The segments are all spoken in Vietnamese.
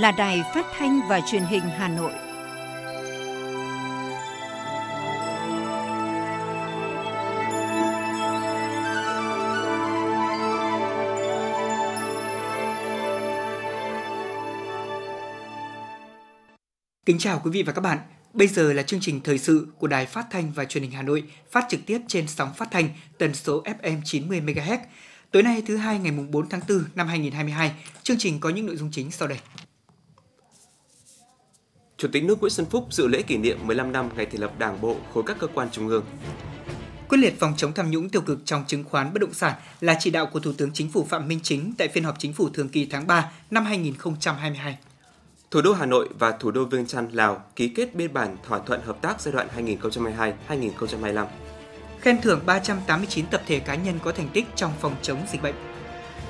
là Đài Phát thanh và Truyền hình Hà Nội. Kính chào quý vị và các bạn. Bây giờ là chương trình thời sự của Đài Phát thanh và Truyền hình Hà Nội, phát trực tiếp trên sóng phát thanh tần số FM 90 MHz. Tối nay thứ hai ngày 4 tháng 4 năm 2022, chương trình có những nội dung chính sau đây. Chủ tịch nước Nguyễn Xuân Phúc dự lễ kỷ niệm 15 năm ngày thành lập Đảng bộ khối các cơ quan trung ương. Quyết liệt phòng chống tham nhũng tiêu cực trong chứng khoán bất động sản là chỉ đạo của Thủ tướng Chính phủ Phạm Minh Chính tại phiên họp chính phủ thường kỳ tháng 3 năm 2022. Thủ đô Hà Nội và thủ đô Viêng Chăn, Lào ký kết biên bản thỏa thuận hợp tác giai đoạn 2022-2025. Khen thưởng 389 tập thể cá nhân có thành tích trong phòng chống dịch bệnh.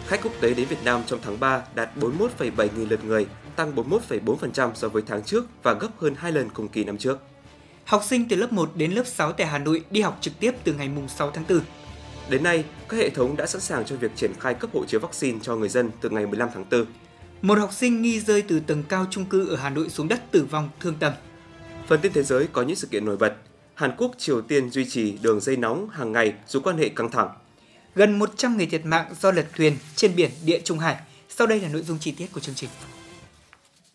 Khách quốc tế đến Việt Nam trong tháng 3 đạt 41,7 nghìn lượt người, tăng 41,4% so với tháng trước và gấp hơn 2 lần cùng kỳ năm trước. Học sinh từ lớp 1 đến lớp 6 tại Hà Nội đi học trực tiếp từ ngày 6 tháng 4. Đến nay, các hệ thống đã sẵn sàng cho việc triển khai cấp hộ chiếu vaccine cho người dân từ ngày 15 tháng 4. Một học sinh nghi rơi từ tầng cao trung cư ở Hà Nội xuống đất tử vong thương tâm. Phần tin thế giới có những sự kiện nổi bật. Hàn Quốc, Triều Tiên duy trì đường dây nóng hàng ngày dù quan hệ căng thẳng. Gần 100 người thiệt mạng do lật thuyền trên biển Địa Trung Hải. Sau đây là nội dung chi tiết của chương trình.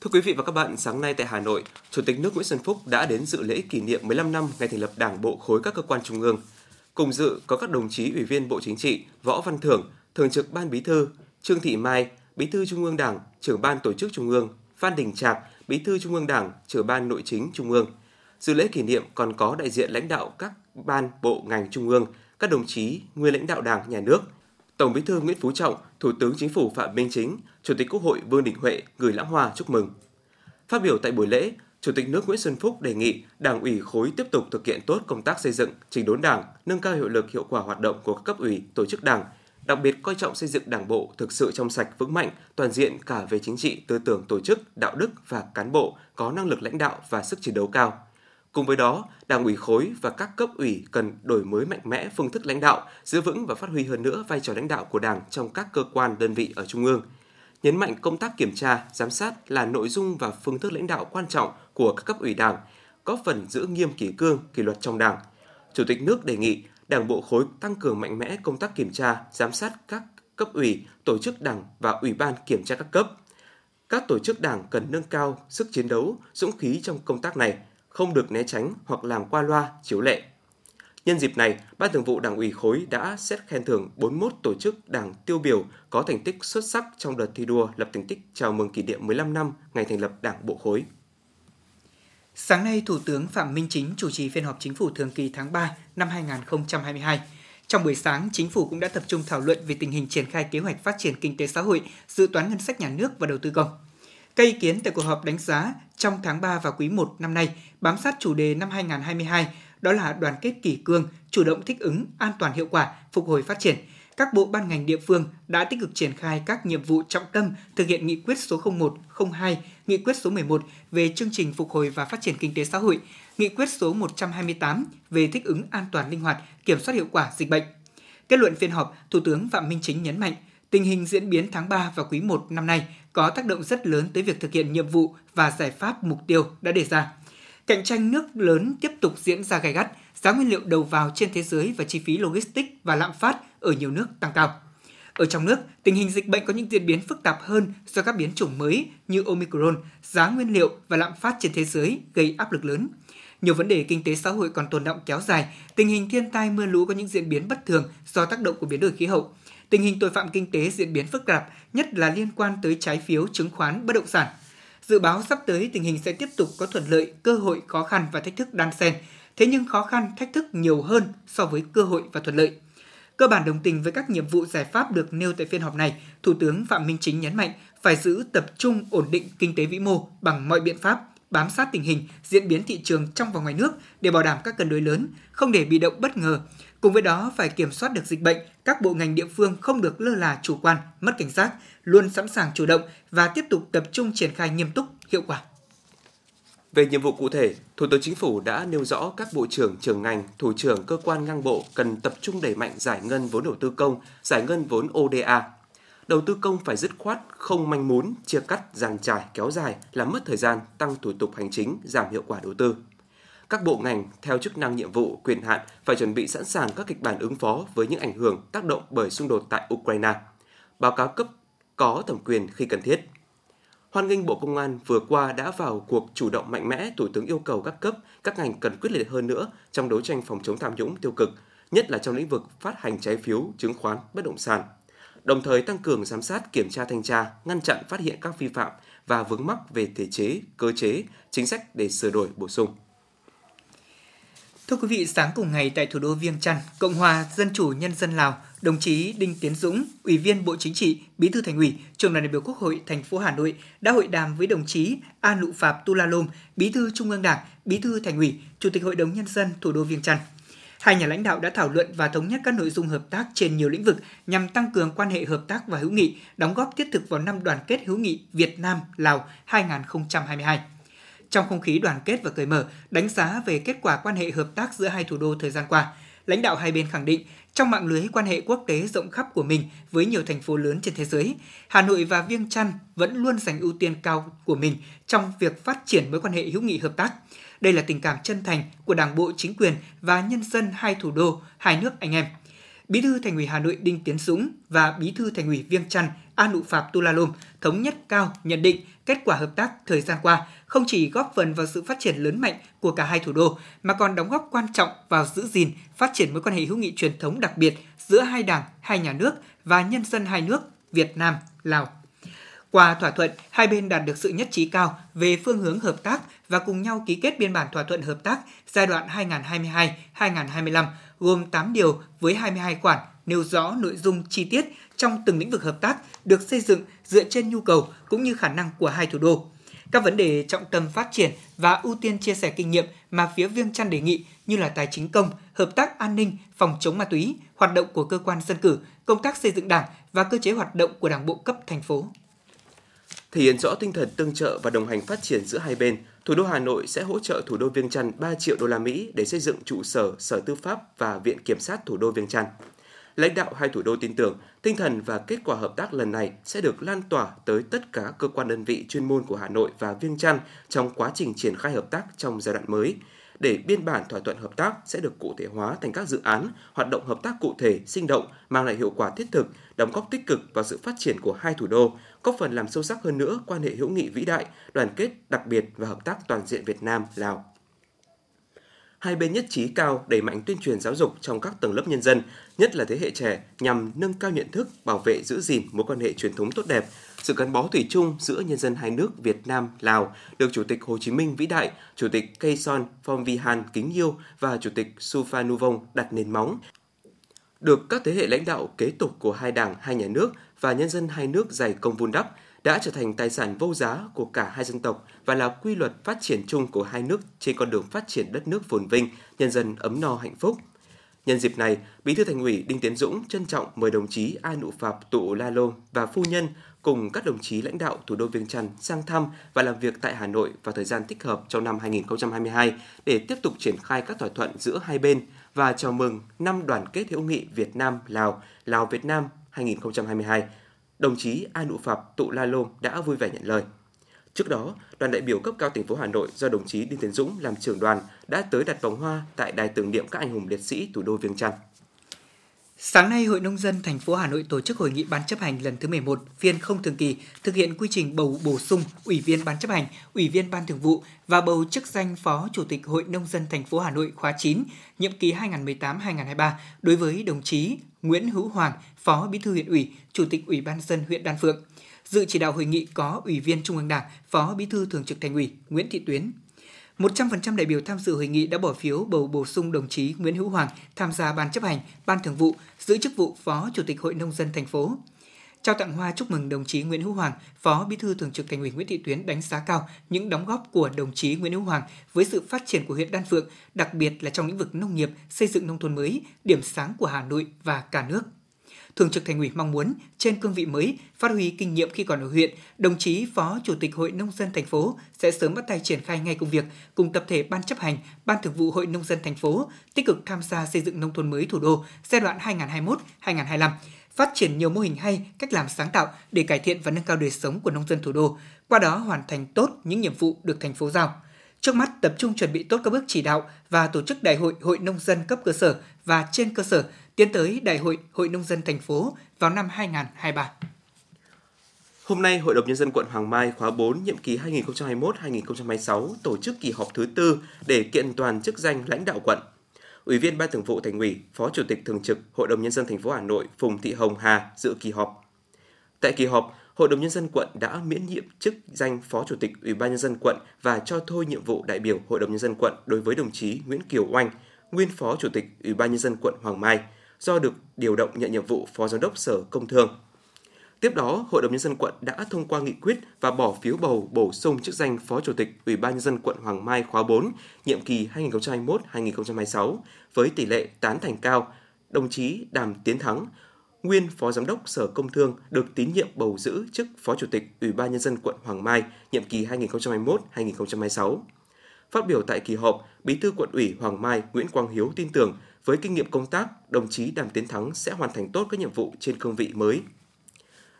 Thưa quý vị và các bạn, sáng nay tại Hà Nội, Chủ tịch nước Nguyễn Xuân Phúc đã đến dự lễ kỷ niệm 15 năm ngày thành lập Đảng bộ khối các cơ quan trung ương. Cùng dự có các đồng chí Ủy viên Bộ Chính trị, Võ Văn Thưởng, Thường trực Ban Bí thư, Trương Thị Mai, Bí thư Trung ương Đảng, Trưởng ban Tổ chức Trung ương, Phan Đình Trạc, Bí thư Trung ương Đảng, Trưởng ban Nội chính Trung ương. Dự lễ kỷ niệm còn có đại diện lãnh đạo các ban, bộ, ngành Trung ương, các đồng chí nguyên lãnh đạo Đảng, Nhà nước, Tổng Bí thư Nguyễn Phú Trọng, Thủ tướng Chính phủ Phạm Minh Chính, Chủ tịch Quốc hội Vương Đình Huệ gửi lãng hoa chúc mừng. Phát biểu tại buổi lễ, Chủ tịch nước Nguyễn Xuân Phúc đề nghị Đảng ủy khối tiếp tục thực hiện tốt công tác xây dựng, chỉnh đốn Đảng, nâng cao hiệu lực hiệu quả hoạt động của các cấp ủy, tổ chức Đảng, đặc biệt coi trọng xây dựng Đảng bộ thực sự trong sạch vững mạnh, toàn diện cả về chính trị, tư tưởng tổ chức, đạo đức và cán bộ có năng lực lãnh đạo và sức chiến đấu cao. Cùng với đó, Đảng ủy khối và các cấp ủy cần đổi mới mạnh mẽ phương thức lãnh đạo, giữ vững và phát huy hơn nữa vai trò lãnh đạo của Đảng trong các cơ quan đơn vị ở trung ương. Nhấn mạnh công tác kiểm tra, giám sát là nội dung và phương thức lãnh đạo quan trọng của các cấp ủy Đảng, góp phần giữ nghiêm kỷ cương, kỷ luật trong Đảng. Chủ tịch nước đề nghị Đảng bộ khối tăng cường mạnh mẽ công tác kiểm tra, giám sát các cấp ủy, tổ chức đảng và ủy ban kiểm tra các cấp. Các tổ chức đảng cần nâng cao sức chiến đấu, dũng khí trong công tác này, không được né tránh hoặc làm qua loa, chiếu lệ. Nhân dịp này, Ban Thường vụ Đảng ủy khối đã xét khen thưởng 41 tổ chức đảng tiêu biểu có thành tích xuất sắc trong đợt thi đua lập thành tích chào mừng kỷ niệm 15 năm ngày thành lập Đảng bộ khối. Sáng nay, Thủ tướng Phạm Minh Chính chủ trì phiên họp chính phủ thường kỳ tháng 3 năm 2022. Trong buổi sáng, chính phủ cũng đã tập trung thảo luận về tình hình triển khai kế hoạch phát triển kinh tế xã hội, dự toán ngân sách nhà nước và đầu tư công cây ý kiến tại cuộc họp đánh giá trong tháng 3 và quý 1 năm nay bám sát chủ đề năm 2022 đó là đoàn kết kỷ cương, chủ động thích ứng, an toàn hiệu quả, phục hồi phát triển. Các bộ ban ngành địa phương đã tích cực triển khai các nhiệm vụ trọng tâm thực hiện nghị quyết số 01, 02, nghị quyết số 11 về chương trình phục hồi và phát triển kinh tế xã hội, nghị quyết số 128 về thích ứng an toàn linh hoạt, kiểm soát hiệu quả dịch bệnh. Kết luận phiên họp, Thủ tướng Phạm Minh Chính nhấn mạnh, tình hình diễn biến tháng 3 và quý 1 năm nay có tác động rất lớn tới việc thực hiện nhiệm vụ và giải pháp mục tiêu đã đề ra. Cạnh tranh nước lớn tiếp tục diễn ra gay gắt, giá nguyên liệu đầu vào trên thế giới và chi phí logistics và lạm phát ở nhiều nước tăng cao. Ở trong nước, tình hình dịch bệnh có những diễn biến phức tạp hơn do các biến chủng mới như Omicron, giá nguyên liệu và lạm phát trên thế giới gây áp lực lớn. Nhiều vấn đề kinh tế xã hội còn tồn động kéo dài, tình hình thiên tai mưa lũ có những diễn biến bất thường do tác động của biến đổi khí hậu. Tình hình tội phạm kinh tế diễn biến phức tạp, nhất là liên quan tới trái phiếu, chứng khoán, bất động sản. Dự báo sắp tới tình hình sẽ tiếp tục có thuận lợi, cơ hội, khó khăn và thách thức đan xen. Thế nhưng khó khăn, thách thức nhiều hơn so với cơ hội và thuận lợi. Cơ bản đồng tình với các nhiệm vụ giải pháp được nêu tại phiên họp này, Thủ tướng Phạm Minh Chính nhấn mạnh phải giữ tập trung ổn định kinh tế vĩ mô bằng mọi biện pháp, bám sát tình hình, diễn biến thị trường trong và ngoài nước để bảo đảm các cân đối lớn, không để bị động bất ngờ. Cùng với đó phải kiểm soát được dịch bệnh, các bộ ngành địa phương không được lơ là chủ quan, mất cảnh giác, luôn sẵn sàng chủ động và tiếp tục tập trung triển khai nghiêm túc, hiệu quả. Về nhiệm vụ cụ thể, Thủ tướng Chính phủ đã nêu rõ các bộ trưởng, trưởng ngành, thủ trưởng cơ quan ngang bộ cần tập trung đẩy mạnh giải ngân vốn đầu tư công, giải ngân vốn ODA. đầu tư công phải dứt khoát, không manh mún, chia cắt, giàn trải, kéo dài, làm mất thời gian, tăng thủ tục hành chính, giảm hiệu quả đầu tư. Các bộ ngành theo chức năng nhiệm vụ, quyền hạn phải chuẩn bị sẵn sàng các kịch bản ứng phó với những ảnh hưởng tác động bởi xung đột tại Ukraine. Báo cáo cấp có thẩm quyền khi cần thiết. Hoan nghênh Bộ Công an vừa qua đã vào cuộc chủ động mạnh mẽ, Thủ tướng yêu cầu các cấp, các ngành cần quyết liệt hơn nữa trong đấu tranh phòng chống tham nhũng tiêu cực, nhất là trong lĩnh vực phát hành trái phiếu, chứng khoán, bất động sản. Đồng thời tăng cường giám sát, kiểm tra thanh tra, ngăn chặn phát hiện các vi phạm và vướng mắc về thể chế, cơ chế, chính sách để sửa đổi bổ sung. Thưa quý vị, sáng cùng ngày tại thủ đô Viêng Chăn, Cộng hòa Dân chủ Nhân dân Lào, đồng chí Đinh Tiến Dũng, Ủy viên Bộ Chính trị, Bí thư Thành ủy, Trưởng đoàn đại biểu Quốc hội thành phố Hà Nội đã hội đàm với đồng chí A Nụ Phạp Tu La Lôm, Bí thư Trung ương Đảng, Bí thư Thành ủy, Chủ tịch Hội đồng Nhân dân thủ đô Viêng Chăn. Hai nhà lãnh đạo đã thảo luận và thống nhất các nội dung hợp tác trên nhiều lĩnh vực nhằm tăng cường quan hệ hợp tác và hữu nghị, đóng góp thiết thực vào năm đoàn kết hữu nghị Việt Nam Lào 2022. Trong không khí đoàn kết và cởi mở, đánh giá về kết quả quan hệ hợp tác giữa hai thủ đô thời gian qua, lãnh đạo hai bên khẳng định trong mạng lưới quan hệ quốc tế rộng khắp của mình với nhiều thành phố lớn trên thế giới, Hà Nội và Viêng Chăn vẫn luôn dành ưu tiên cao của mình trong việc phát triển mối quan hệ hữu nghị hợp tác. Đây là tình cảm chân thành của Đảng bộ, chính quyền và nhân dân hai thủ đô, hai nước anh em. Bí thư Thành ủy Hà Nội Đinh Tiến Dũng và Bí thư Thành ủy Viêng Chăn A Nụ Phạp Tu La Lôm thống nhất cao nhận định kết quả hợp tác thời gian qua không chỉ góp phần vào sự phát triển lớn mạnh của cả hai thủ đô mà còn đóng góp quan trọng vào giữ gìn, phát triển mối quan hệ hữu nghị truyền thống đặc biệt giữa hai đảng, hai nhà nước và nhân dân hai nước Việt Nam, Lào. Qua thỏa thuận, hai bên đạt được sự nhất trí cao về phương hướng hợp tác và cùng nhau ký kết biên bản thỏa thuận hợp tác giai đoạn 2022-2025 gồm 8 điều với 22 khoản nêu rõ nội dung chi tiết trong từng lĩnh vực hợp tác được xây dựng dựa trên nhu cầu cũng như khả năng của hai thủ đô. Các vấn đề trọng tâm phát triển và ưu tiên chia sẻ kinh nghiệm mà phía Viêng Chăn đề nghị như là tài chính công, hợp tác an ninh, phòng chống ma túy, hoạt động của cơ quan dân cử, công tác xây dựng đảng và cơ chế hoạt động của đảng bộ cấp thành phố. Thể hiện rõ tinh thần tương trợ và đồng hành phát triển giữa hai bên, thủ đô Hà Nội sẽ hỗ trợ thủ đô Viêng Chăn 3 triệu đô la Mỹ để xây dựng trụ sở Sở Tư pháp và Viện Kiểm sát thủ đô Viêng Chăn. Lãnh đạo hai thủ đô tin tưởng tinh thần và kết quả hợp tác lần này sẽ được lan tỏa tới tất cả cơ quan đơn vị chuyên môn của Hà Nội và Viêng Chăn trong quá trình triển khai hợp tác trong giai đoạn mới để biên bản thỏa thuận hợp tác sẽ được cụ thể hóa thành các dự án, hoạt động hợp tác cụ thể, sinh động, mang lại hiệu quả thiết thực, đóng góp tích cực vào sự phát triển của hai thủ đô, góp phần làm sâu sắc hơn nữa quan hệ hữu nghị vĩ đại, đoàn kết đặc biệt và hợp tác toàn diện Việt Nam Lào hai bên nhất trí cao đẩy mạnh tuyên truyền giáo dục trong các tầng lớp nhân dân, nhất là thế hệ trẻ nhằm nâng cao nhận thức, bảo vệ giữ gìn mối quan hệ truyền thống tốt đẹp, sự gắn bó thủy chung giữa nhân dân hai nước Việt Nam, Lào được Chủ tịch Hồ Chí Minh vĩ đại, Chủ tịch Cây Son Phong Vi Hàn kính yêu và Chủ tịch Supha Nuvong đặt nền móng. Được các thế hệ lãnh đạo kế tục của hai đảng, hai nhà nước và nhân dân hai nước dày công vun đắp, đã trở thành tài sản vô giá của cả hai dân tộc và là quy luật phát triển chung của hai nước trên con đường phát triển đất nước phồn vinh, nhân dân ấm no hạnh phúc. Nhân dịp này, Bí thư Thành ủy Đinh Tiến Dũng trân trọng mời đồng chí A Nụ Phạp Tụ La Lô và phu nhân cùng các đồng chí lãnh đạo thủ đô Viêng Chăn sang thăm và làm việc tại Hà Nội vào thời gian thích hợp trong năm 2022 để tiếp tục triển khai các thỏa thuận giữa hai bên và chào mừng năm đoàn kết hữu nghị Việt Nam Lào, Lào Việt Nam 2022 đồng chí A Nụ Phạp Tụ La Lôm đã vui vẻ nhận lời. Trước đó, đoàn đại biểu cấp cao thành phố Hà Nội do đồng chí Đinh Tiến Dũng làm trưởng đoàn đã tới đặt vòng hoa tại đài tưởng niệm các anh hùng liệt sĩ thủ đô Viêng Chăn. Sáng nay, Hội Nông dân thành phố Hà Nội tổ chức hội nghị ban chấp hành lần thứ 11, phiên không thường kỳ, thực hiện quy trình bầu bổ sung ủy viên ban chấp hành, ủy viên ban thường vụ và bầu chức danh Phó Chủ tịch Hội Nông dân thành phố Hà Nội khóa 9, nhiệm kỳ 2018-2023 đối với đồng chí Nguyễn Hữu Hoàng, Phó Bí thư huyện ủy, Chủ tịch Ủy ban dân huyện Đan Phượng. Dự chỉ đạo hội nghị có Ủy viên Trung ương Đảng, Phó Bí thư Thường trực Thành ủy Nguyễn Thị Tuyến. 100% đại biểu tham dự hội nghị đã bỏ phiếu bầu bổ sung đồng chí Nguyễn Hữu Hoàng tham gia ban chấp hành, ban thường vụ, giữ chức vụ Phó Chủ tịch Hội nông dân thành phố. Trao tặng hoa chúc mừng đồng chí Nguyễn Hữu Hoàng, Phó Bí thư Thường trực Thành ủy Nguyễn Thị Tuyến đánh giá cao những đóng góp của đồng chí Nguyễn Hữu Hoàng với sự phát triển của huyện Đan Phượng, đặc biệt là trong lĩnh vực nông nghiệp, xây dựng nông thôn mới, điểm sáng của Hà Nội và cả nước. Thường trực Thành ủy mong muốn trên cương vị mới, phát huy kinh nghiệm khi còn ở huyện, đồng chí Phó Chủ tịch Hội nông dân thành phố sẽ sớm bắt tay triển khai ngay công việc cùng tập thể ban chấp hành, ban thường vụ Hội nông dân thành phố tích cực tham gia xây dựng nông thôn mới thủ đô giai đoạn 2021-2025 phát triển nhiều mô hình hay, cách làm sáng tạo để cải thiện và nâng cao đời sống của nông dân thủ đô, qua đó hoàn thành tốt những nhiệm vụ được thành phố giao. Trước mắt tập trung chuẩn bị tốt các bước chỉ đạo và tổ chức đại hội hội nông dân cấp cơ sở và trên cơ sở tiến tới đại hội hội nông dân thành phố vào năm 2023. Hôm nay, Hội đồng Nhân dân quận Hoàng Mai khóa 4 nhiệm kỳ 2021-2026 tổ chức kỳ họp thứ tư để kiện toàn chức danh lãnh đạo quận. Ủy viên Ban Thường vụ Thành ủy, Phó Chủ tịch Thường trực Hội đồng Nhân dân thành phố Hà Nội Phùng Thị Hồng Hà dự kỳ họp. Tại kỳ họp, Hội đồng Nhân dân quận đã miễn nhiệm chức danh Phó Chủ tịch Ủy ban Nhân dân quận và cho thôi nhiệm vụ đại biểu Hội đồng Nhân dân quận đối với đồng chí Nguyễn Kiều Oanh, nguyên Phó Chủ tịch Ủy ban Nhân dân quận Hoàng Mai, do được điều động nhận nhiệm vụ Phó Giám đốc Sở Công Thương. Tiếp đó, Hội đồng Nhân dân quận đã thông qua nghị quyết và bỏ phiếu bầu bổ sung chức danh Phó Chủ tịch Ủy ban Nhân dân quận Hoàng Mai khóa 4, nhiệm kỳ 2021-2026 với tỷ lệ tán thành cao. Đồng chí Đàm Tiến Thắng, nguyên Phó Giám đốc Sở Công Thương được tín nhiệm bầu giữ chức Phó Chủ tịch Ủy ban Nhân dân quận Hoàng Mai, nhiệm kỳ 2021-2026. Phát biểu tại kỳ họp, Bí thư quận ủy Hoàng Mai Nguyễn Quang Hiếu tin tưởng với kinh nghiệm công tác, đồng chí Đàm Tiến Thắng sẽ hoàn thành tốt các nhiệm vụ trên cương vị mới.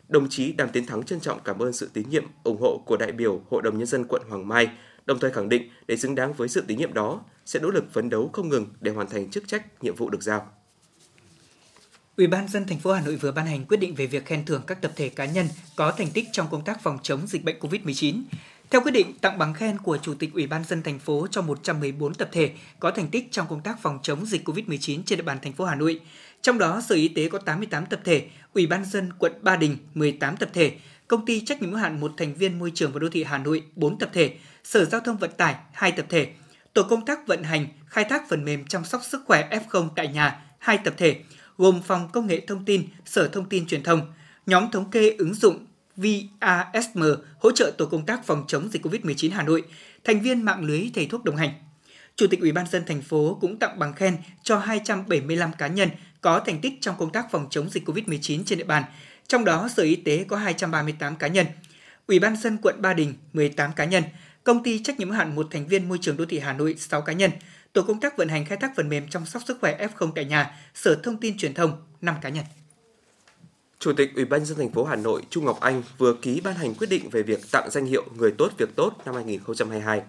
Đồng chí Đàm Tiến Thắng trân trọng cảm ơn sự tín nhiệm, ủng hộ của đại biểu Hội đồng Nhân dân quận Hoàng Mai, đồng thời khẳng định để xứng đáng với sự tín nhiệm đó, sẽ nỗ lực phấn đấu không ngừng để hoàn thành chức trách, nhiệm vụ được giao. Ủy ban dân thành phố Hà Nội vừa ban hành quyết định về việc khen thưởng các tập thể cá nhân có thành tích trong công tác phòng chống dịch bệnh COVID-19. Theo quyết định, tặng bằng khen của Chủ tịch Ủy ban dân thành phố cho 114 tập thể có thành tích trong công tác phòng chống dịch COVID-19 trên địa bàn thành phố Hà Nội. Trong đó, Sở Y tế có 88 tập thể, Ủy ban dân quận Ba Đình 18 tập thể, Công ty trách nhiệm hữu hạn một thành viên môi trường và đô thị Hà Nội 4 tập thể, Sở Giao thông Vận tải 2 tập thể, Tổ công tác vận hành, khai thác phần mềm chăm sóc sức khỏe F0 tại nhà 2 tập thể, gồm Phòng Công nghệ Thông tin, Sở Thông tin Truyền thông, nhóm thống kê ứng dụng VASM hỗ trợ tổ công tác phòng chống dịch COVID-19 Hà Nội, thành viên mạng lưới thầy thuốc đồng hành. Chủ tịch Ủy ban dân thành phố cũng tặng bằng khen cho 275 cá nhân có thành tích trong công tác phòng chống dịch COVID-19 trên địa bàn, trong đó Sở Y tế có 238 cá nhân, Ủy ban dân quận Ba Đình 18 cá nhân, Công ty trách nhiệm hữu hạn một thành viên môi trường đô thị Hà Nội 6 cá nhân, Tổ công tác vận hành khai thác phần mềm chăm sóc sức khỏe F0 tại nhà, Sở Thông tin Truyền thông 5 cá nhân. Chủ tịch Ủy ban dân thành phố Hà Nội Trung Ngọc Anh vừa ký ban hành quyết định về việc tặng danh hiệu Người tốt việc tốt năm 2022.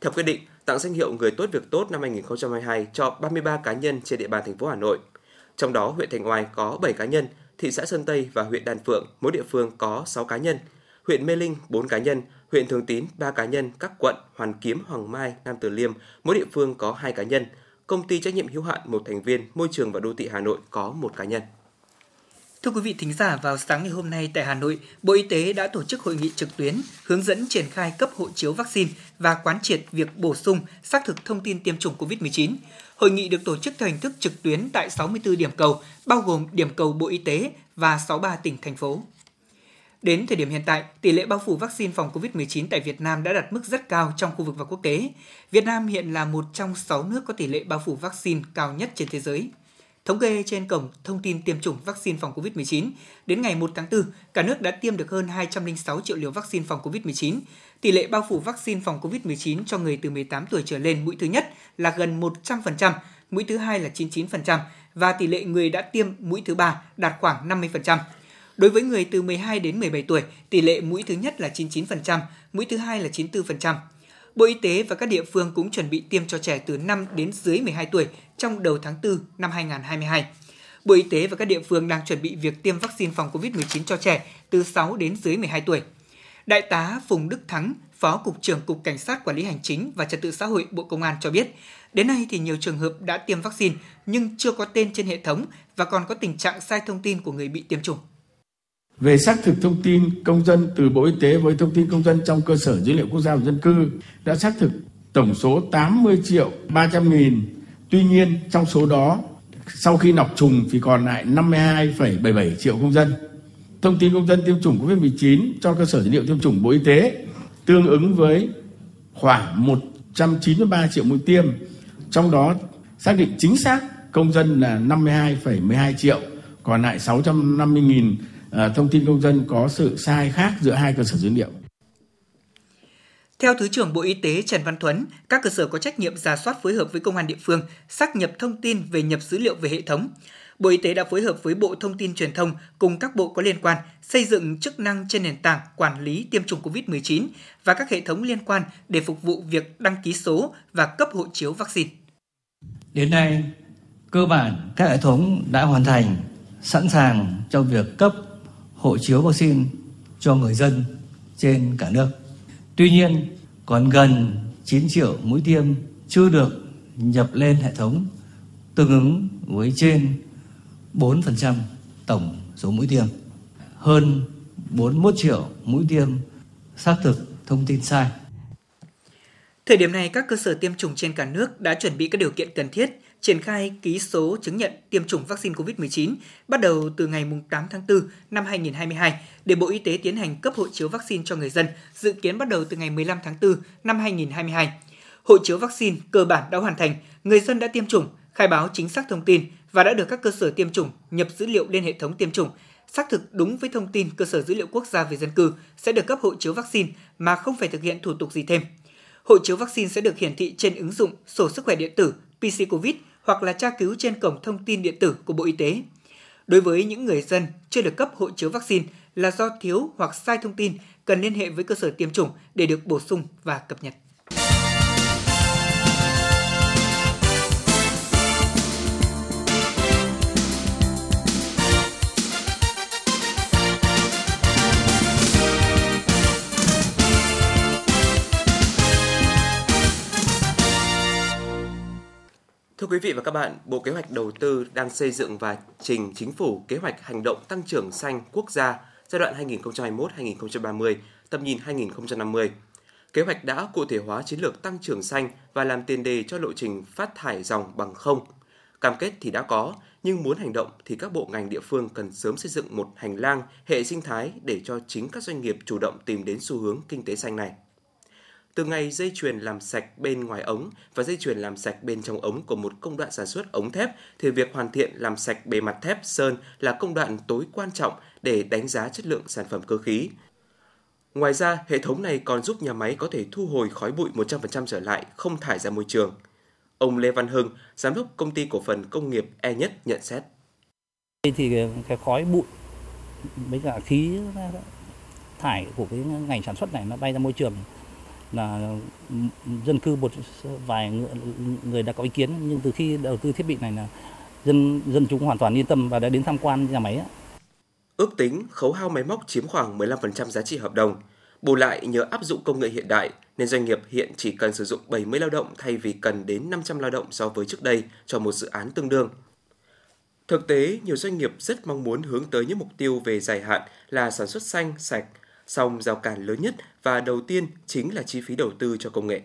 Theo quyết định, tặng danh hiệu Người tốt việc tốt năm 2022 cho 33 cá nhân trên địa bàn thành phố Hà Nội. Trong đó, huyện Thành Oai có 7 cá nhân, thị xã Sơn Tây và huyện Đan Phượng mỗi địa phương có 6 cá nhân, huyện Mê Linh 4 cá nhân, huyện Thường Tín 3 cá nhân, các quận Hoàn Kiếm, Hoàng Mai, Nam Từ Liêm mỗi địa phương có 2 cá nhân, công ty trách nhiệm hữu hạn một thành viên môi trường và đô thị Hà Nội có một cá nhân. Thưa quý vị thính giả, vào sáng ngày hôm nay tại Hà Nội, Bộ Y tế đã tổ chức hội nghị trực tuyến hướng dẫn triển khai cấp hộ chiếu vaccine và quán triệt việc bổ sung xác thực thông tin tiêm chủng COVID-19. Hội nghị được tổ chức theo hình thức trực tuyến tại 64 điểm cầu, bao gồm điểm cầu Bộ Y tế và 63 tỉnh, thành phố. Đến thời điểm hiện tại, tỷ lệ bao phủ vaccine phòng COVID-19 tại Việt Nam đã đạt mức rất cao trong khu vực và quốc tế. Việt Nam hiện là một trong 6 nước có tỷ lệ bao phủ vaccine cao nhất trên thế giới. Thống kê trên cổng thông tin tiêm chủng vaccine phòng COVID-19, đến ngày 1 tháng 4, cả nước đã tiêm được hơn 206 triệu liều vaccine phòng COVID-19. Tỷ lệ bao phủ vaccine phòng COVID-19 cho người từ 18 tuổi trở lên mũi thứ nhất là gần 100%, mũi thứ hai là 99% và tỷ lệ người đã tiêm mũi thứ ba đạt khoảng 50%. Đối với người từ 12 đến 17 tuổi, tỷ lệ mũi thứ nhất là 99%, mũi thứ hai là 94%. Bộ Y tế và các địa phương cũng chuẩn bị tiêm cho trẻ từ 5 đến dưới 12 tuổi trong đầu tháng 4 năm 2022. Bộ Y tế và các địa phương đang chuẩn bị việc tiêm vaccine phòng COVID-19 cho trẻ từ 6 đến dưới 12 tuổi. Đại tá Phùng Đức Thắng, Phó Cục trưởng Cục Cảnh sát Quản lý Hành chính và Trật tự xã hội Bộ Công an cho biết, đến nay thì nhiều trường hợp đã tiêm vaccine nhưng chưa có tên trên hệ thống và còn có tình trạng sai thông tin của người bị tiêm chủng. Về xác thực thông tin công dân từ Bộ Y tế với thông tin công dân trong cơ sở dữ liệu quốc gia về dân cư đã xác thực tổng số 80 triệu 300 nghìn. Tuy nhiên trong số đó sau khi nọc trùng thì còn lại 52,77 triệu công dân. Thông tin công dân tiêm chủng COVID-19 cho cơ sở dữ liệu tiêm chủng Bộ Y tế tương ứng với khoảng 193 triệu mũi tiêm. Trong đó xác định chính xác công dân là 52,12 triệu, còn lại 650 nghìn À, thông tin công dân có sự sai khác giữa hai cơ sở dữ liệu. Theo Thứ trưởng Bộ Y tế Trần Văn Thuấn, các cơ sở có trách nhiệm giả soát phối hợp với công an địa phương xác nhập thông tin về nhập dữ liệu về hệ thống. Bộ Y tế đã phối hợp với Bộ Thông tin Truyền thông cùng các bộ có liên quan xây dựng chức năng trên nền tảng quản lý tiêm chủng COVID-19 và các hệ thống liên quan để phục vụ việc đăng ký số và cấp hộ chiếu vaccine. Đến nay, cơ bản các hệ thống đã hoàn thành, sẵn sàng cho việc cấp hộ chiếu vaccine cho người dân trên cả nước. Tuy nhiên, còn gần 9 triệu mũi tiêm chưa được nhập lên hệ thống tương ứng với trên 4% tổng số mũi tiêm. Hơn 41 triệu mũi tiêm xác thực thông tin sai. Thời điểm này, các cơ sở tiêm chủng trên cả nước đã chuẩn bị các điều kiện cần thiết triển khai ký số chứng nhận tiêm chủng vaccine COVID-19 bắt đầu từ ngày 8 tháng 4 năm 2022 để Bộ Y tế tiến hành cấp hộ chiếu vaccine cho người dân, dự kiến bắt đầu từ ngày 15 tháng 4 năm 2022. Hộ chiếu vaccine cơ bản đã hoàn thành, người dân đã tiêm chủng, khai báo chính xác thông tin và đã được các cơ sở tiêm chủng nhập dữ liệu lên hệ thống tiêm chủng, xác thực đúng với thông tin cơ sở dữ liệu quốc gia về dân cư sẽ được cấp hộ chiếu vaccine mà không phải thực hiện thủ tục gì thêm. Hộ chiếu vaccine sẽ được hiển thị trên ứng dụng sổ sức khỏe điện tử PC Covid hoặc là tra cứu trên cổng thông tin điện tử của Bộ Y tế. Đối với những người dân chưa được cấp hộ chiếu vaccine là do thiếu hoặc sai thông tin, cần liên hệ với cơ sở tiêm chủng để được bổ sung và cập nhật. Quý vị và các bạn, Bộ Kế hoạch Đầu tư đang xây dựng và trình chính phủ kế hoạch hành động tăng trưởng xanh quốc gia giai đoạn 2021-2030, tầm nhìn 2050. Kế hoạch đã cụ thể hóa chiến lược tăng trưởng xanh và làm tiền đề cho lộ trình phát thải dòng bằng không. Cam kết thì đã có, nhưng muốn hành động thì các bộ ngành địa phương cần sớm xây dựng một hành lang, hệ sinh thái để cho chính các doanh nghiệp chủ động tìm đến xu hướng kinh tế xanh này. Từ ngày dây chuyền làm sạch bên ngoài ống và dây chuyền làm sạch bên trong ống của một công đoạn sản xuất ống thép thì việc hoàn thiện làm sạch bề mặt thép sơn là công đoạn tối quan trọng để đánh giá chất lượng sản phẩm cơ khí. Ngoài ra, hệ thống này còn giúp nhà máy có thể thu hồi khói bụi 100% trở lại, không thải ra môi trường. Ông Lê Văn Hưng, giám đốc công ty cổ phần công nghiệp E Nhất nhận xét. Thì cái khói bụi với cả khí thải của cái ngành sản xuất này nó bay ra môi trường là dân cư một vài người, đã có ý kiến nhưng từ khi đầu tư thiết bị này là dân dân chúng hoàn toàn yên tâm và đã đến tham quan nhà máy. Ước tính khấu hao máy móc chiếm khoảng 15% giá trị hợp đồng. Bù lại nhờ áp dụng công nghệ hiện đại nên doanh nghiệp hiện chỉ cần sử dụng 70 lao động thay vì cần đến 500 lao động so với trước đây cho một dự án tương đương. Thực tế, nhiều doanh nghiệp rất mong muốn hướng tới những mục tiêu về dài hạn là sản xuất xanh, sạch, song rào cản lớn nhất và đầu tiên chính là chi phí đầu tư cho công nghệ.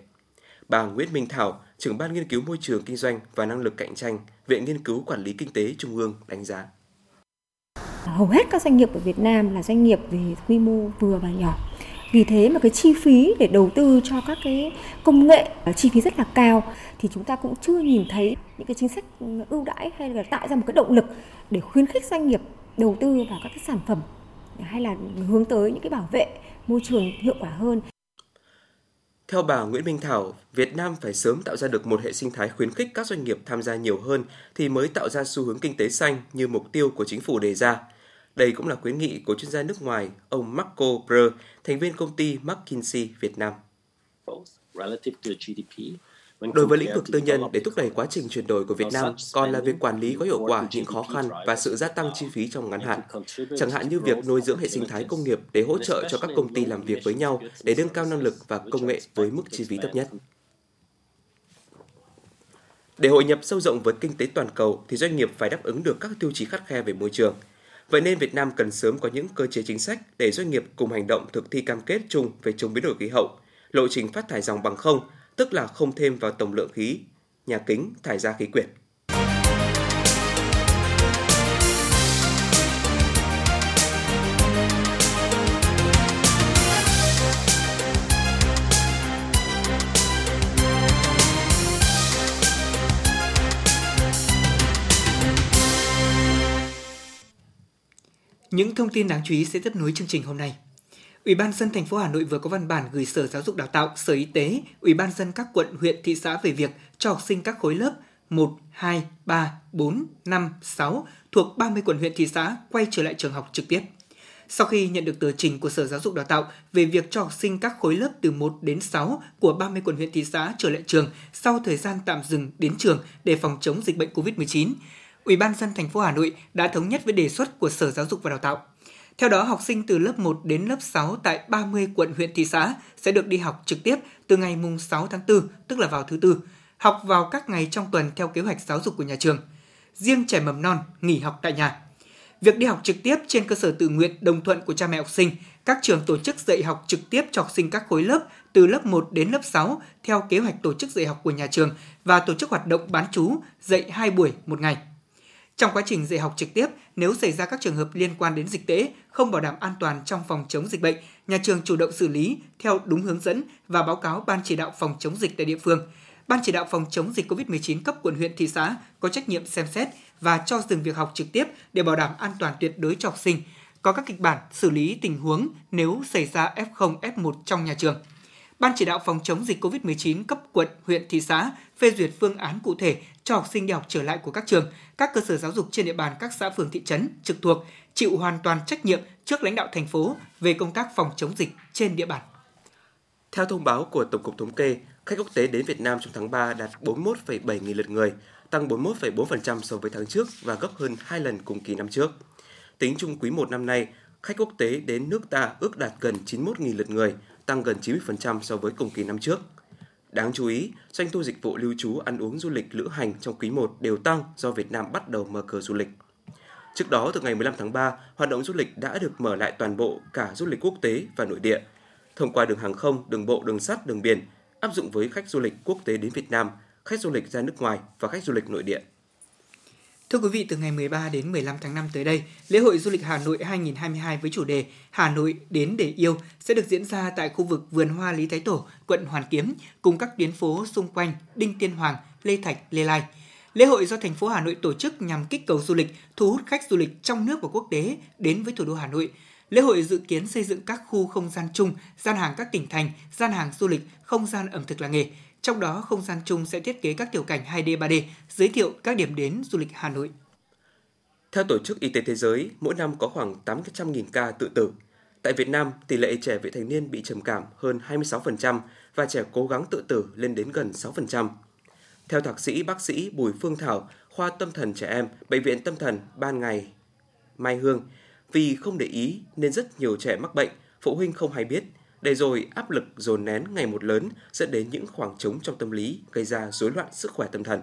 Bà Nguyễn Minh Thảo, trưởng ban nghiên cứu môi trường kinh doanh và năng lực cạnh tranh, Viện Nghiên cứu Quản lý Kinh tế Trung ương đánh giá. Hầu hết các doanh nghiệp ở Việt Nam là doanh nghiệp về quy mô vừa và nhỏ. Vì thế mà cái chi phí để đầu tư cho các cái công nghệ ờ, chi phí rất là cao thì chúng ta cũng chưa nhìn thấy những cái chính sách ừ, ưu đãi hay là tạo ra một cái động lực để khuyến khích doanh nghiệp đầu tư vào các cái sản phẩm hay là hướng tới những cái bảo vệ môi trường hiệu quả hơn. Theo bà Nguyễn Minh Thảo, Việt Nam phải sớm tạo ra được một hệ sinh thái khuyến khích các doanh nghiệp tham gia nhiều hơn thì mới tạo ra xu hướng kinh tế xanh như mục tiêu của chính phủ đề ra. Đây cũng là khuyến nghị của chuyên gia nước ngoài, ông Marco Bre, thành viên công ty McKinsey Việt Nam. Đối với lĩnh vực tư nhân, để thúc đẩy quá trình chuyển đổi của Việt Nam còn là việc quản lý có hiệu quả những khó khăn và sự gia tăng chi phí trong ngắn hạn. Chẳng hạn như việc nuôi dưỡng hệ sinh thái công nghiệp để hỗ trợ cho các công ty làm việc với nhau để nâng cao năng lực và công nghệ với mức chi phí thấp nhất. Để hội nhập sâu rộng với kinh tế toàn cầu thì doanh nghiệp phải đáp ứng được các tiêu chí khắt khe về môi trường. Vậy nên Việt Nam cần sớm có những cơ chế chính sách để doanh nghiệp cùng hành động thực thi cam kết chung về chống biến đổi khí hậu, lộ trình phát thải dòng bằng không, tức là không thêm vào tổng lượng khí, nhà kính thải ra khí quyển. Những thông tin đáng chú ý sẽ tiếp nối chương trình hôm nay. Ủy ban dân thành phố Hà Nội vừa có văn bản gửi Sở Giáo dục Đào tạo, Sở Y tế, Ủy ban dân các quận, huyện, thị xã về việc cho học sinh các khối lớp 1, 2, 3, 4, 5, 6 thuộc 30 quận huyện thị xã quay trở lại trường học trực tiếp. Sau khi nhận được tờ trình của Sở Giáo dục Đào tạo về việc cho học sinh các khối lớp từ 1 đến 6 của 30 quận huyện thị xã trở lại trường sau thời gian tạm dừng đến trường để phòng chống dịch bệnh COVID-19, Ủy ban dân thành phố Hà Nội đã thống nhất với đề xuất của Sở Giáo dục và Đào tạo. Theo đó, học sinh từ lớp 1 đến lớp 6 tại 30 quận huyện thị xã sẽ được đi học trực tiếp từ ngày mùng 6 tháng 4, tức là vào thứ tư, học vào các ngày trong tuần theo kế hoạch giáo dục của nhà trường. Riêng trẻ mầm non nghỉ học tại nhà. Việc đi học trực tiếp trên cơ sở tự nguyện đồng thuận của cha mẹ học sinh, các trường tổ chức dạy học trực tiếp cho học sinh các khối lớp từ lớp 1 đến lớp 6 theo kế hoạch tổ chức dạy học của nhà trường và tổ chức hoạt động bán chú dạy 2 buổi một ngày. Trong quá trình dạy học trực tiếp, nếu xảy ra các trường hợp liên quan đến dịch tễ, không bảo đảm an toàn trong phòng chống dịch bệnh, nhà trường chủ động xử lý theo đúng hướng dẫn và báo cáo Ban chỉ đạo phòng chống dịch tại địa phương. Ban chỉ đạo phòng chống dịch COVID-19 cấp quận huyện thị xã có trách nhiệm xem xét và cho dừng việc học trực tiếp để bảo đảm an toàn tuyệt đối cho học sinh, có các kịch bản xử lý tình huống nếu xảy ra F0, F1 trong nhà trường. Ban chỉ đạo phòng chống dịch COVID-19 cấp quận, huyện, thị xã phê duyệt phương án cụ thể cho học sinh đi học trở lại của các trường, các cơ sở giáo dục trên địa bàn các xã phường thị trấn trực thuộc chịu hoàn toàn trách nhiệm trước lãnh đạo thành phố về công tác phòng chống dịch trên địa bàn. Theo thông báo của Tổng cục Thống kê, khách quốc tế đến Việt Nam trong tháng 3 đạt 41,7 nghìn lượt người, tăng 41,4% so với tháng trước và gấp hơn 2 lần cùng kỳ năm trước. Tính chung quý 1 năm nay, khách quốc tế đến nước ta ước đạt gần 91.000 lượt người, tăng gần 90% so với cùng kỳ năm trước. Đáng chú ý, doanh thu dịch vụ lưu trú ăn uống du lịch lữ hành trong quý 1 đều tăng do Việt Nam bắt đầu mở cửa du lịch. Trước đó, từ ngày 15 tháng 3, hoạt động du lịch đã được mở lại toàn bộ cả du lịch quốc tế và nội địa. Thông qua đường hàng không, đường bộ, đường sắt, đường biển, áp dụng với khách du lịch quốc tế đến Việt Nam, khách du lịch ra nước ngoài và khách du lịch nội địa. Thưa quý vị, từ ngày 13 đến 15 tháng 5 tới đây, lễ hội du lịch Hà Nội 2022 với chủ đề Hà Nội đến để yêu sẽ được diễn ra tại khu vực Vườn Hoa Lý Thái Tổ, quận Hoàn Kiếm cùng các tuyến phố xung quanh Đinh Tiên Hoàng, Lê Thạch, Lê Lai. Lễ hội do thành phố Hà Nội tổ chức nhằm kích cầu du lịch, thu hút khách du lịch trong nước và quốc tế đến với thủ đô Hà Nội. Lễ hội dự kiến xây dựng các khu không gian chung, gian hàng các tỉnh thành, gian hàng du lịch, không gian ẩm thực làng nghề, trong đó, không gian chung sẽ thiết kế các tiểu cảnh 2D, 3D, giới thiệu các điểm đến du lịch Hà Nội. Theo Tổ chức Y tế Thế giới, mỗi năm có khoảng 800.000 ca tự tử. Tại Việt Nam, tỷ lệ trẻ vị thành niên bị trầm cảm hơn 26% và trẻ cố gắng tự tử lên đến gần 6%. Theo thạc sĩ bác sĩ Bùi Phương Thảo, khoa tâm thần trẻ em, Bệnh viện Tâm thần Ban Ngày Mai Hương, vì không để ý nên rất nhiều trẻ mắc bệnh, phụ huynh không hay biết để rồi áp lực dồn nén ngày một lớn dẫn đến những khoảng trống trong tâm lý gây ra rối loạn sức khỏe tâm thần.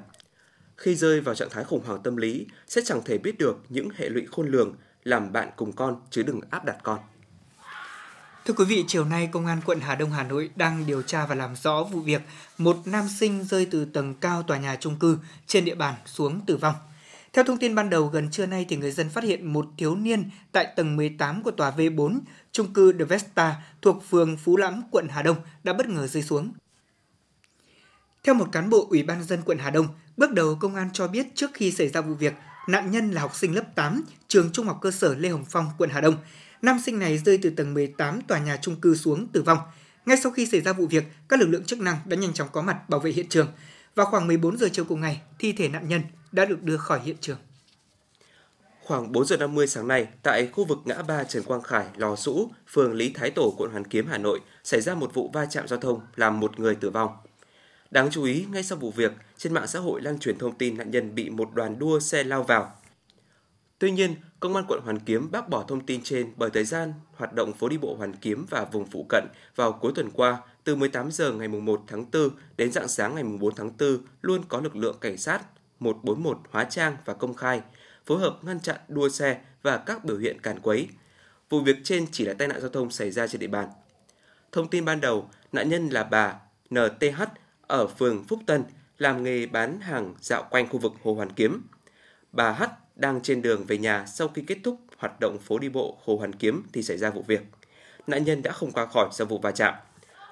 Khi rơi vào trạng thái khủng hoảng tâm lý sẽ chẳng thể biết được những hệ lụy khôn lường làm bạn cùng con chứ đừng áp đặt con. Thưa quý vị, chiều nay Công an quận Hà Đông Hà Nội đang điều tra và làm rõ vụ việc một nam sinh rơi từ tầng cao tòa nhà trung cư trên địa bàn xuống tử vong. Theo thông tin ban đầu, gần trưa nay thì người dân phát hiện một thiếu niên tại tầng 18 của tòa V4, trung cư The Vesta thuộc phường Phú Lãm, quận Hà Đông đã bất ngờ rơi xuống. Theo một cán bộ Ủy ban dân quận Hà Đông, bước đầu công an cho biết trước khi xảy ra vụ việc, nạn nhân là học sinh lớp 8, trường Trung học cơ sở Lê Hồng Phong, quận Hà Đông. Nam sinh này rơi từ tầng 18 tòa nhà trung cư xuống tử vong. Ngay sau khi xảy ra vụ việc, các lực lượng chức năng đã nhanh chóng có mặt bảo vệ hiện trường. Vào khoảng 14 giờ chiều cùng ngày, thi thể nạn nhân đã được đưa khỏi hiện trường. Khoảng 4 giờ 50 sáng nay, tại khu vực ngã ba Trần Quang Khải, Lò Sũ, phường Lý Thái Tổ, quận Hoàn Kiếm, Hà Nội, xảy ra một vụ va chạm giao thông làm một người tử vong. Đáng chú ý, ngay sau vụ việc, trên mạng xã hội lan truyền thông tin nạn nhân bị một đoàn đua xe lao vào. Tuy nhiên, Công an quận Hoàn Kiếm bác bỏ thông tin trên bởi thời gian hoạt động phố đi bộ Hoàn Kiếm và vùng phụ cận vào cuối tuần qua từ 18 giờ ngày 1 tháng 4 đến dạng sáng ngày 4 tháng 4 luôn có lực lượng cảnh sát 141 hóa trang và công khai, phối hợp ngăn chặn đua xe và các biểu hiện càn quấy. Vụ việc trên chỉ là tai nạn giao thông xảy ra trên địa bàn. Thông tin ban đầu, nạn nhân là bà NTH ở phường Phúc Tân, làm nghề bán hàng dạo quanh khu vực Hồ Hoàn Kiếm. Bà H đang trên đường về nhà sau khi kết thúc hoạt động phố đi bộ Hồ Hoàn Kiếm thì xảy ra vụ việc. Nạn nhân đã không qua khỏi sau vụ va chạm.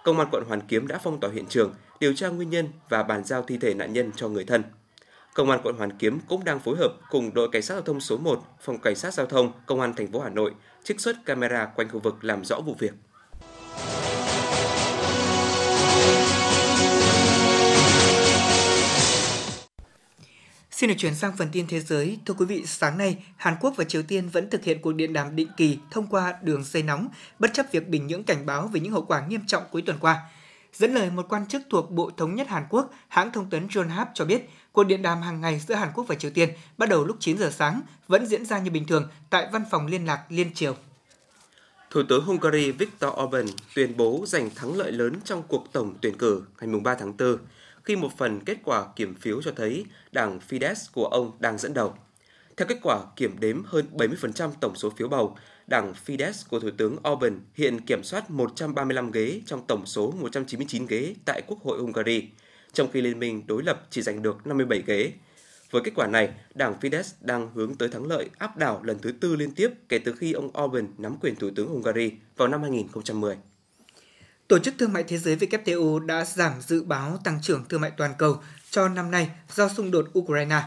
Công an quận Hoàn Kiếm đã phong tỏa hiện trường, điều tra nguyên nhân và bàn giao thi thể nạn nhân cho người thân. Công an quận Hoàn Kiếm cũng đang phối hợp cùng đội cảnh sát giao thông số 1, phòng cảnh sát giao thông, công an thành phố Hà Nội trích xuất camera quanh khu vực làm rõ vụ việc. Xin được chuyển sang phần tin thế giới. Thưa quý vị, sáng nay, Hàn Quốc và Triều Tiên vẫn thực hiện cuộc điện đàm định kỳ thông qua đường dây nóng, bất chấp việc Bình Nhưỡng cảnh báo về những hậu quả nghiêm trọng cuối tuần qua. Dẫn lời một quan chức thuộc Bộ Thống nhất Hàn Quốc, hãng thông tấn Yonhap cho biết, cuộc điện đàm hàng ngày giữa Hàn Quốc và Triều Tiên bắt đầu lúc 9 giờ sáng vẫn diễn ra như bình thường tại văn phòng liên lạc Liên Triều. Thủ tướng Hungary Viktor Orbán tuyên bố giành thắng lợi lớn trong cuộc tổng tuyển cử ngày 3 tháng 4 khi một phần kết quả kiểm phiếu cho thấy đảng Fidesz của ông đang dẫn đầu. Theo kết quả kiểm đếm hơn 70% tổng số phiếu bầu, đảng Fidesz của Thủ tướng Orbán hiện kiểm soát 135 ghế trong tổng số 199 ghế tại Quốc hội Hungary, trong khi Liên minh đối lập chỉ giành được 57 ghế. Với kết quả này, đảng Fidesz đang hướng tới thắng lợi áp đảo lần thứ tư liên tiếp kể từ khi ông Orbán nắm quyền Thủ tướng Hungary vào năm 2010. Tổ chức Thương mại Thế giới WTO đã giảm dự báo tăng trưởng thương mại toàn cầu cho năm nay do xung đột Ukraine.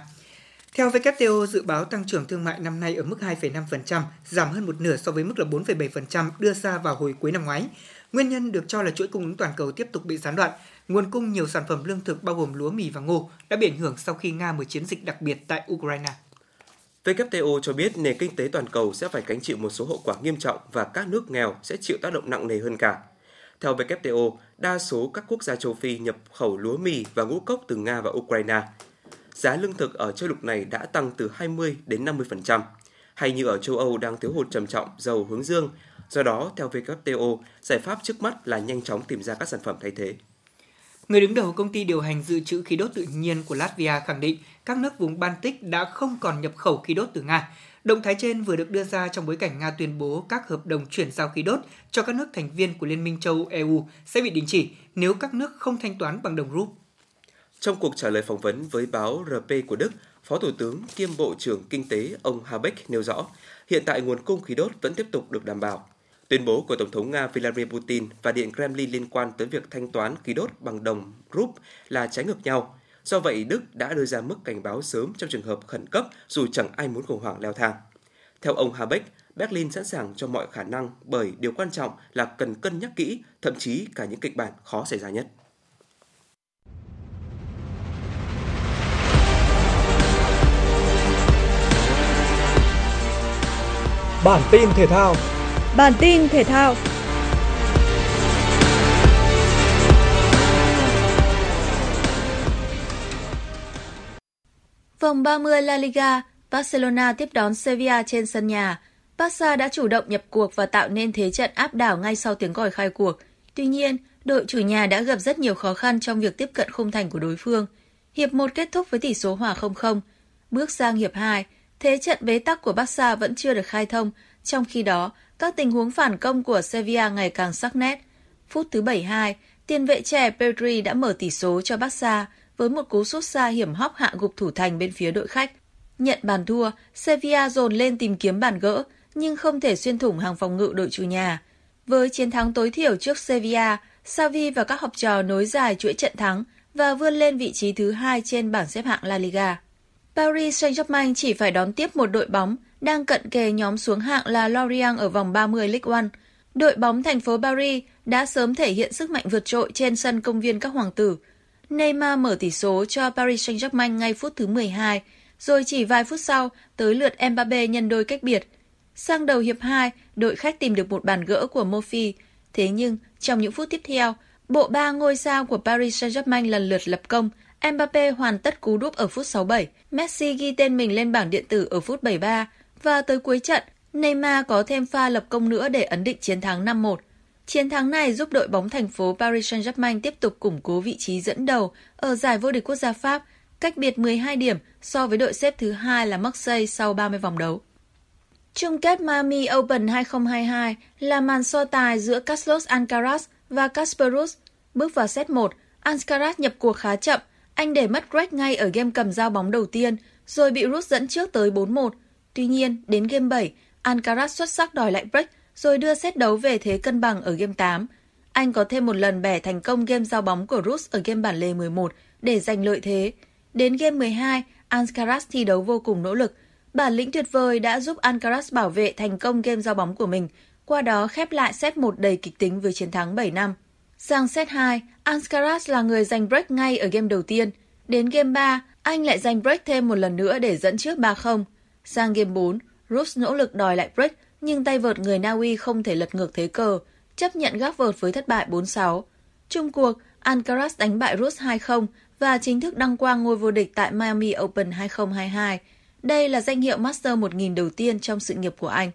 Theo WTO, dự báo tăng trưởng thương mại năm nay ở mức 2,5%, giảm hơn một nửa so với mức là 4,7% đưa ra vào hồi cuối năm ngoái. Nguyên nhân được cho là chuỗi cung ứng toàn cầu tiếp tục bị gián đoạn. Nguồn cung nhiều sản phẩm lương thực bao gồm lúa mì và ngô đã bị ảnh hưởng sau khi Nga mở chiến dịch đặc biệt tại Ukraine. WTO cho biết nền kinh tế toàn cầu sẽ phải gánh chịu một số hậu quả nghiêm trọng và các nước nghèo sẽ chịu tác động nặng nề hơn cả. Theo WTO, đa số các quốc gia châu Phi nhập khẩu lúa mì và ngũ cốc từ Nga và Ukraine. Giá lương thực ở châu lục này đã tăng từ 20 đến 50%, hay như ở châu Âu đang thiếu hụt trầm trọng dầu hướng dương. Do đó, theo WTO, giải pháp trước mắt là nhanh chóng tìm ra các sản phẩm thay thế. Người đứng đầu công ty điều hành dự trữ khí đốt tự nhiên của Latvia khẳng định các nước vùng Baltic đã không còn nhập khẩu khí đốt từ Nga. Động thái trên vừa được đưa ra trong bối cảnh Nga tuyên bố các hợp đồng chuyển giao khí đốt cho các nước thành viên của Liên minh châu EU sẽ bị đình chỉ nếu các nước không thanh toán bằng đồng rúp. Trong cuộc trả lời phỏng vấn với báo RP của Đức, Phó Thủ tướng kiêm Bộ trưởng Kinh tế ông Habeck nêu rõ, hiện tại nguồn cung khí đốt vẫn tiếp tục được đảm bảo. Tuyên bố của Tổng thống Nga Vladimir Putin và Điện Kremlin liên quan tới việc thanh toán khí đốt bằng đồng rúp là trái ngược nhau. Do vậy, Đức đã đưa ra mức cảnh báo sớm trong trường hợp khẩn cấp dù chẳng ai muốn khủng hoảng leo thang. Theo ông Habeck, Berlin sẵn sàng cho mọi khả năng bởi điều quan trọng là cần cân nhắc kỹ, thậm chí cả những kịch bản khó xảy ra nhất. Bản tin thể thao Bản tin thể thao Vòng 30 La Liga, Barcelona tiếp đón Sevilla trên sân nhà. Barca đã chủ động nhập cuộc và tạo nên thế trận áp đảo ngay sau tiếng còi khai cuộc. Tuy nhiên, đội chủ nhà đã gặp rất nhiều khó khăn trong việc tiếp cận khung thành của đối phương. Hiệp 1 kết thúc với tỷ số hòa 0-0. Bước sang hiệp 2, thế trận bế tắc của Barca vẫn chưa được khai thông, trong khi đó, các tình huống phản công của Sevilla ngày càng sắc nét. Phút thứ 72, tiền vệ trẻ Pedri đã mở tỷ số cho Barca với một cú sút xa hiểm hóc hạ gục thủ thành bên phía đội khách. Nhận bàn thua, Sevilla dồn lên tìm kiếm bàn gỡ, nhưng không thể xuyên thủng hàng phòng ngự đội chủ nhà. Với chiến thắng tối thiểu trước Sevilla, Xavi và các học trò nối dài chuỗi trận thắng và vươn lên vị trí thứ hai trên bảng xếp hạng La Liga. Paris Saint-Germain chỉ phải đón tiếp một đội bóng đang cận kề nhóm xuống hạng là Lorient ở vòng 30 League One. Đội bóng thành phố Paris đã sớm thể hiện sức mạnh vượt trội trên sân công viên các hoàng tử. Neymar mở tỷ số cho Paris Saint-Germain ngay phút thứ 12, rồi chỉ vài phút sau tới lượt Mbappe nhân đôi cách biệt. Sang đầu hiệp 2, đội khách tìm được một bàn gỡ của Mofi. Thế nhưng, trong những phút tiếp theo, bộ ba ngôi sao của Paris Saint-Germain lần lượt lập công. Mbappe hoàn tất cú đúp ở phút 67, Messi ghi tên mình lên bảng điện tử ở phút 73 và tới cuối trận, Neymar có thêm pha lập công nữa để ấn định chiến thắng 5-1. Chiến thắng này giúp đội bóng thành phố Paris Saint-Germain tiếp tục củng cố vị trí dẫn đầu ở giải vô địch quốc gia Pháp, cách biệt 12 điểm so với đội xếp thứ hai là Marseille sau 30 vòng đấu. Chung kết Miami Open 2022 là màn so tài giữa Carlos Alcaraz và Casper Ruud. Bước vào set 1, Alcaraz nhập cuộc khá chậm, anh để mất break ngay ở game cầm giao bóng đầu tiên, rồi bị Ruud dẫn trước tới 4-1. Tuy nhiên, đến game 7, Alcaraz xuất sắc đòi lại break rồi đưa xét đấu về thế cân bằng ở game 8. Anh có thêm một lần bẻ thành công game giao bóng của Rus ở game bản lề 11 để giành lợi thế. Đến game 12, Alcaraz thi đấu vô cùng nỗ lực. Bản lĩnh tuyệt vời đã giúp Alcaraz bảo vệ thành công game giao bóng của mình, qua đó khép lại set 1 đầy kịch tính với chiến thắng 7 năm. Sang set 2, Alcaraz là người giành break ngay ở game đầu tiên. Đến game 3, Anh lại giành break thêm một lần nữa để dẫn trước 3-0. Sang game 4, Rus nỗ lực đòi lại break nhưng tay vợt người Na Uy không thể lật ngược thế cờ, chấp nhận gác vợt với thất bại 4-6. Trung cuộc, Alcaraz đánh bại Rus 2-0 và chính thức đăng quang ngôi vô địch tại Miami Open 2022. Đây là danh hiệu Master 1000 đầu tiên trong sự nghiệp của anh.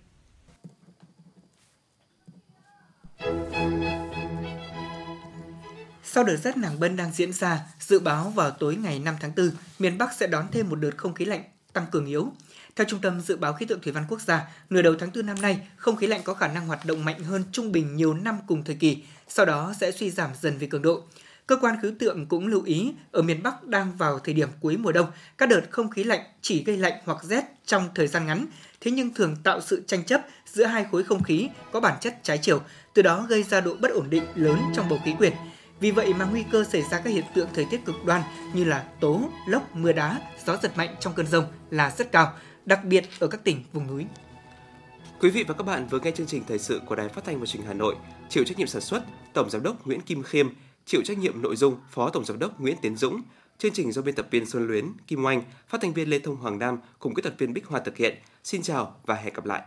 Sau đợt rét nàng bân đang diễn ra, dự báo vào tối ngày 5 tháng 4, miền Bắc sẽ đón thêm một đợt không khí lạnh tăng cường yếu. Theo Trung tâm Dự báo Khí tượng Thủy văn Quốc gia, nửa đầu tháng 4 năm nay, không khí lạnh có khả năng hoạt động mạnh hơn trung bình nhiều năm cùng thời kỳ, sau đó sẽ suy giảm dần về cường độ. Cơ quan khí tượng cũng lưu ý, ở miền Bắc đang vào thời điểm cuối mùa đông, các đợt không khí lạnh chỉ gây lạnh hoặc rét trong thời gian ngắn, thế nhưng thường tạo sự tranh chấp giữa hai khối không khí có bản chất trái chiều, từ đó gây ra độ bất ổn định lớn trong bầu khí quyển. Vì vậy mà nguy cơ xảy ra các hiện tượng thời tiết cực đoan như là tố, lốc, mưa đá, gió giật mạnh trong cơn rông là rất cao, đặc biệt ở các tỉnh vùng núi. Quý vị và các bạn vừa nghe chương trình thời sự của Đài Phát thanh và Truyền hình Hà Nội, chịu trách nhiệm sản xuất Tổng giám đốc Nguyễn Kim Khiêm, chịu trách nhiệm nội dung Phó Tổng giám đốc Nguyễn Tiến Dũng. Chương trình do biên tập viên Xuân Luyến, Kim Oanh, phát thanh viên Lê Thông Hoàng Nam cùng kỹ thuật viên Bích Hoa thực hiện. Xin chào và hẹn gặp lại.